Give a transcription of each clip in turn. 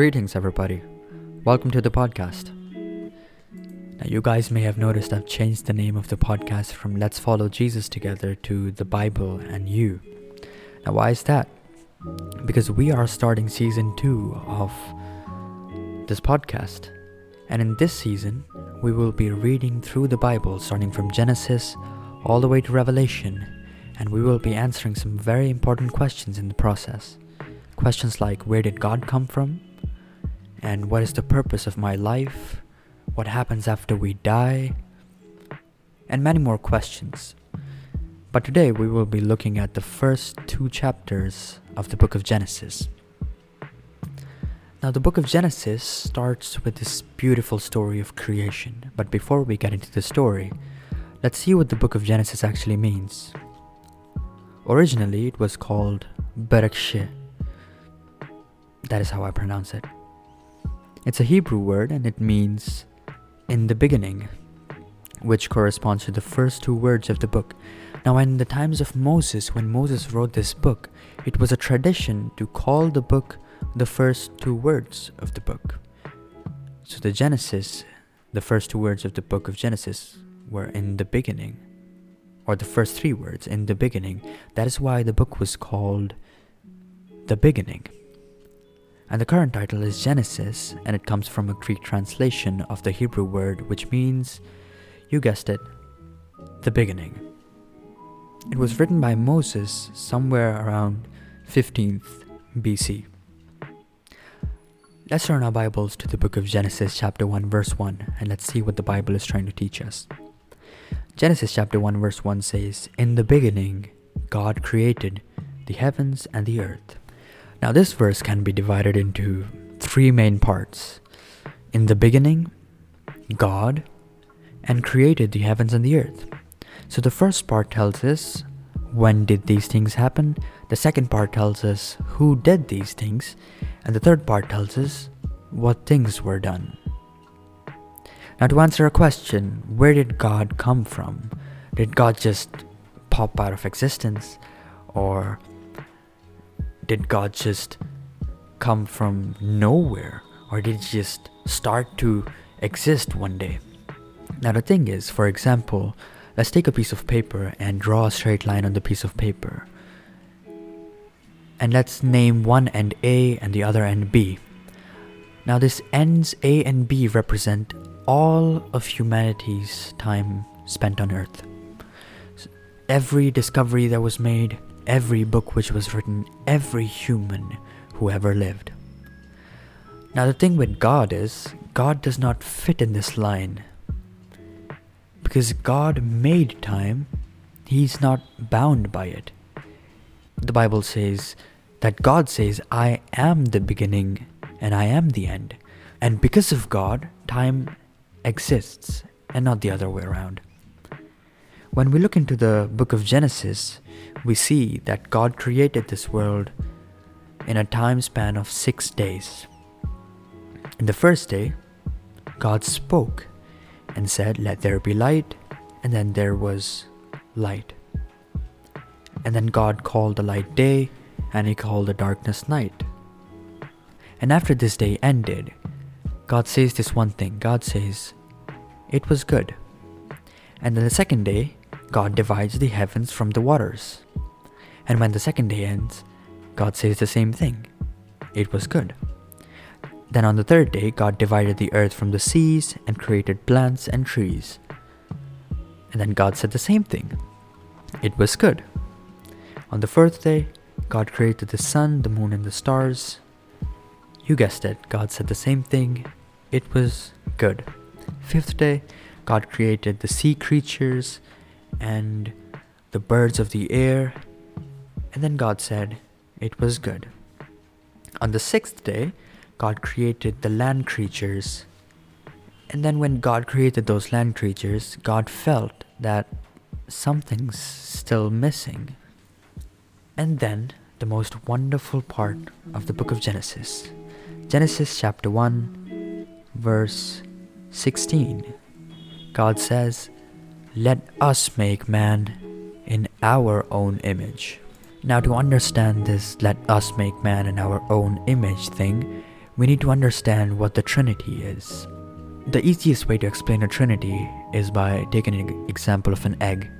Greetings, everybody. Welcome to the podcast. Now, you guys may have noticed I've changed the name of the podcast from Let's Follow Jesus Together to The Bible and You. Now, why is that? Because we are starting season two of this podcast. And in this season, we will be reading through the Bible starting from Genesis all the way to Revelation, and we will be answering some very important questions in the process. Questions like where did God come from? And what is the purpose of my life? What happens after we die? And many more questions. But today we will be looking at the first two chapters of the book of Genesis. Now, the book of Genesis starts with this beautiful story of creation. But before we get into the story, let's see what the book of Genesis actually means. Originally, it was called Bereshit. That is how I pronounce it. It's a Hebrew word and it means in the beginning, which corresponds to the first two words of the book. Now, in the times of Moses, when Moses wrote this book, it was a tradition to call the book the first two words of the book. So, the Genesis, the first two words of the book of Genesis, were in the beginning, or the first three words in the beginning. That is why the book was called The Beginning. And the current title is Genesis, and it comes from a Greek translation of the Hebrew word, which means, you guessed it, the beginning. It was written by Moses somewhere around 15th BC. Let's turn our Bibles to the book of Genesis, chapter 1, verse 1, and let's see what the Bible is trying to teach us. Genesis, chapter 1, verse 1 says, In the beginning, God created the heavens and the earth. Now, this verse can be divided into three main parts. In the beginning, God and created the heavens and the earth. So, the first part tells us when did these things happen, the second part tells us who did these things, and the third part tells us what things were done. Now, to answer a question, where did God come from? Did God just pop out of existence? Or did God just come from nowhere? Or did he just start to exist one day? Now, the thing is, for example, let's take a piece of paper and draw a straight line on the piece of paper. And let's name one end A and the other end B. Now, this ends A and B represent all of humanity's time spent on Earth. Every discovery that was made, every book which was written, every human who ever lived. Now, the thing with God is, God does not fit in this line. Because God made time, He's not bound by it. The Bible says that God says, I am the beginning and I am the end. And because of God, time exists and not the other way around. When we look into the book of Genesis, we see that God created this world in a time span of six days. In the first day, God spoke and said, Let there be light, and then there was light. And then God called the light day, and he called the darkness night. And after this day ended, God says this one thing God says, It was good. And then the second day, God divides the heavens from the waters. And when the second day ends, God says the same thing. It was good. Then on the third day, God divided the earth from the seas and created plants and trees. And then God said the same thing. It was good. On the fourth day, God created the sun, the moon, and the stars. You guessed it, God said the same thing. It was good. Fifth day, God created the sea creatures and the birds of the air. And then God said, It was good. On the sixth day, God created the land creatures. And then when God created those land creatures, God felt that something's still missing. And then the most wonderful part of the book of Genesis. Genesis chapter 1, verse 16. God says, Let us make man in our own image. Now, to understand this let us make man in our own image thing, we need to understand what the Trinity is. The easiest way to explain a Trinity is by taking an example of an egg.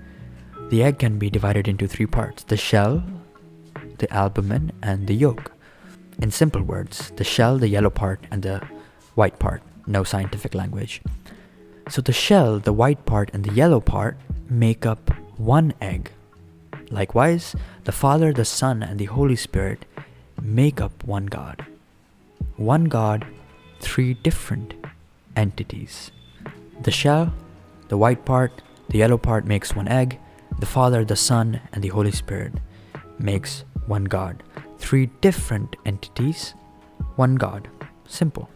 The egg can be divided into three parts the shell, the albumen, and the yolk. In simple words, the shell, the yellow part, and the white part. No scientific language. So the shell, the white part, and the yellow part make up one egg. Likewise, the Father, the Son, and the Holy Spirit make up one God. One God, three different entities. The shell, the white part, the yellow part makes one egg. The Father, the Son, and the Holy Spirit makes one God. Three different entities, one God. Simple.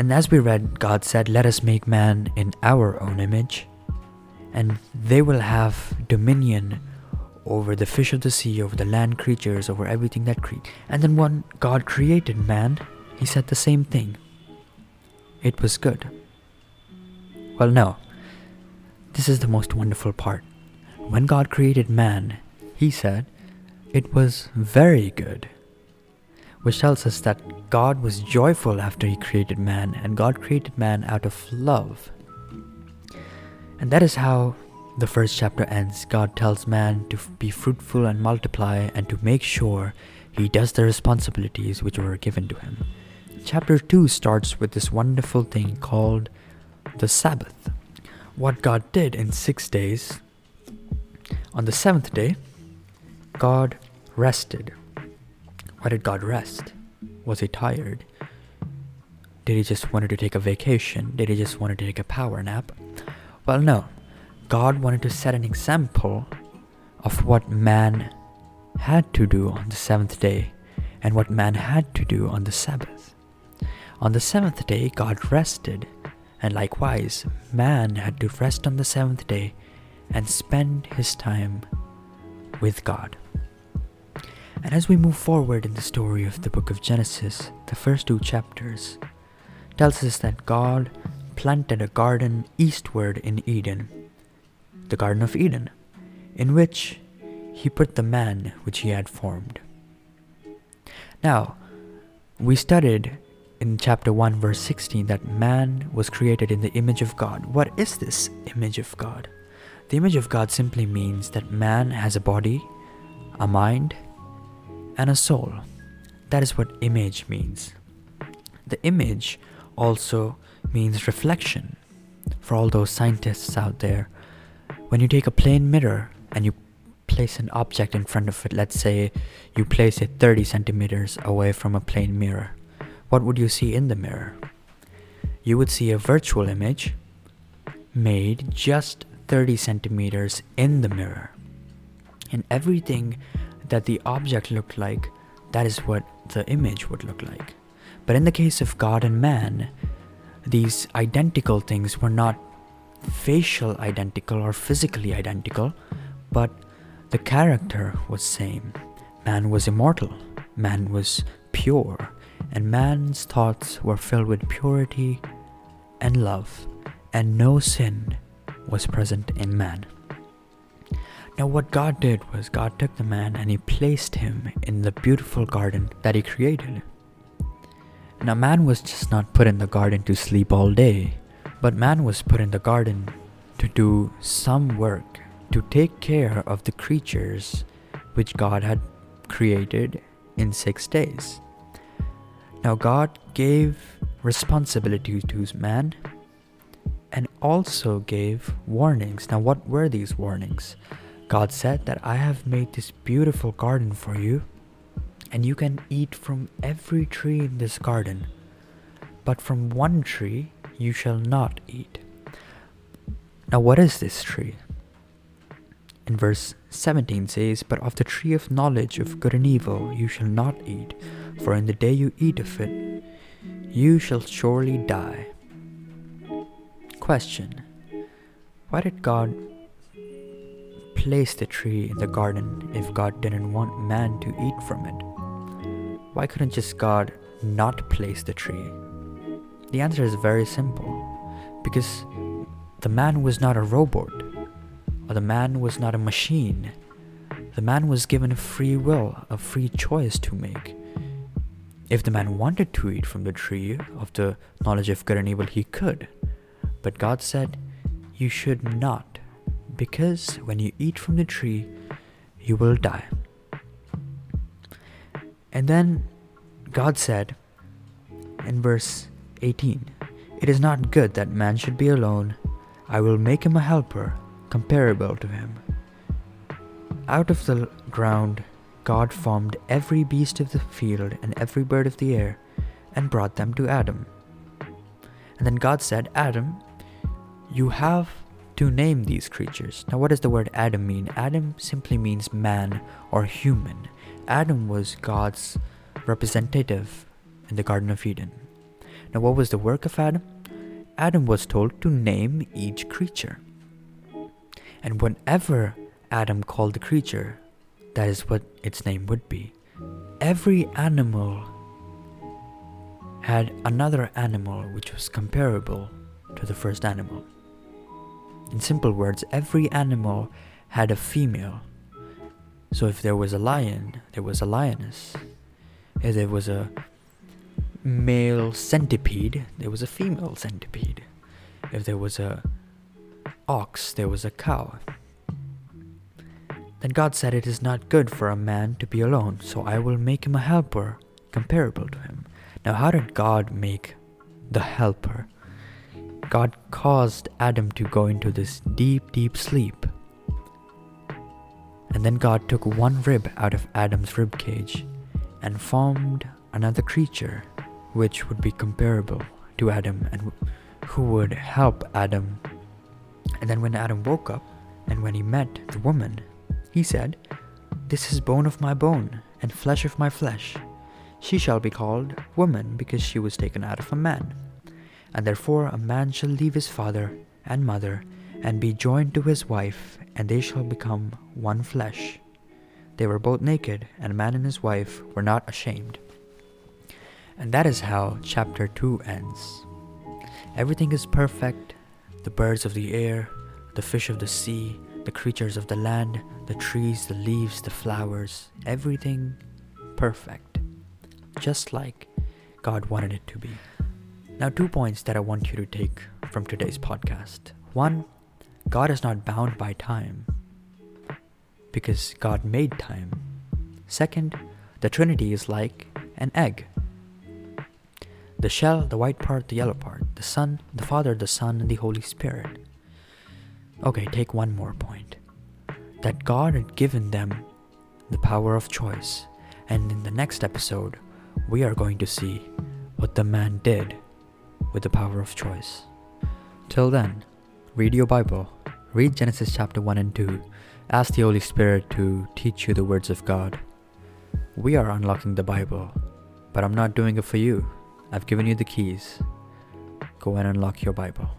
And as we read, God said, Let us make man in our own image, and they will have dominion over the fish of the sea, over the land creatures, over everything that creeps. And then when God created man, he said the same thing. It was good. Well, no. This is the most wonderful part. When God created man, he said, it was very good. Which tells us that God was joyful after he created man, and God created man out of love. And that is how the first chapter ends. God tells man to be fruitful and multiply and to make sure he does the responsibilities which were given to him. Chapter 2 starts with this wonderful thing called the Sabbath. What God did in six days, on the seventh day, God rested. Why did God rest? Was he tired? Did he just wanted to take a vacation? Did he just wanted to take a power nap? Well, no. God wanted to set an example of what man had to do on the seventh day and what man had to do on the Sabbath. On the seventh day, God rested, and likewise, man had to rest on the seventh day and spend his time with God. And as we move forward in the story of the book of Genesis, the first two chapters tells us that God planted a garden eastward in Eden the Garden of Eden, in which he put the man which he had formed. Now, we studied in chapter 1, verse 16, that man was created in the image of God. What is this image of God? The image of God simply means that man has a body, a mind, and a soul. That is what image means. The image also means reflection. For all those scientists out there when you take a plane mirror and you place an object in front of it, let's say you place it 30 centimeters away from a plane mirror, what would you see in the mirror? You would see a virtual image made just 30 centimeters in the mirror. And everything that the object looked like, that is what the image would look like. But in the case of God and man, these identical things were not facial identical or physically identical, but the character was same. Man was immortal, man was pure, and man's thoughts were filled with purity and love, and no sin was present in man. Now, what God did was God took the man and he placed him in the beautiful garden that he created. Now, man was just not put in the garden to sleep all day. But man was put in the garden to do some work, to take care of the creatures which God had created in six days. Now, God gave responsibility to man and also gave warnings. Now, what were these warnings? God said that I have made this beautiful garden for you, and you can eat from every tree in this garden. But from one tree you shall not eat. Now, what is this tree? In verse 17 says, But of the tree of knowledge of good and evil you shall not eat, for in the day you eat of it, you shall surely die. Question Why did God place the tree in the garden if God didn't want man to eat from it? Why couldn't just God not place the tree? The answer is very simple because the man was not a robot, or the man was not a machine. The man was given a free will, a free choice to make. If the man wanted to eat from the tree of the knowledge of good and evil, he could. But God said, You should not, because when you eat from the tree, you will die. And then God said in verse 18, It is not good that man should be alone. I will make him a helper comparable to him. Out of the ground God formed every beast of the field and every bird of the air and brought them to Adam. And then God said, Adam, you have to name these creatures. Now, what does the word Adam mean? Adam simply means man or human. Adam was God's representative in the Garden of Eden. Now, what was the work of Adam? Adam was told to name each creature. And whenever Adam called the creature, that is what its name would be. Every animal had another animal which was comparable to the first animal. In simple words, every animal had a female. So if there was a lion, there was a lioness. If there was a male centipede, there was a female centipede. If there was a ox, there was a cow. Then God said, It is not good for a man to be alone, so I will make him a helper comparable to him. Now, how did God make the helper? God caused Adam to go into this deep, deep sleep. And then God took one rib out of Adam's rib cage and formed another creature which would be comparable to Adam and who would help Adam. And then when Adam woke up and when he met the woman, he said, This is bone of my bone and flesh of my flesh. She shall be called woman because she was taken out of a man. And therefore a man shall leave his father and mother and be joined to his wife, and they shall become one flesh. They were both naked, and man and his wife were not ashamed. And that is how chapter 2 ends. Everything is perfect the birds of the air, the fish of the sea, the creatures of the land, the trees, the leaves, the flowers, everything perfect, just like God wanted it to be. Now, two points that I want you to take from today's podcast. One, God is not bound by time because God made time. Second, the Trinity is like an egg. The shell, the white part, the yellow part, the Son, the Father, the Son, and the Holy Spirit. Okay, take one more point. That God had given them the power of choice. And in the next episode, we are going to see what the man did with the power of choice. Till then, read your Bible, read Genesis chapter 1 and 2, ask the Holy Spirit to teach you the words of God. We are unlocking the Bible, but I'm not doing it for you. I've given you the keys. Go and unlock your Bible.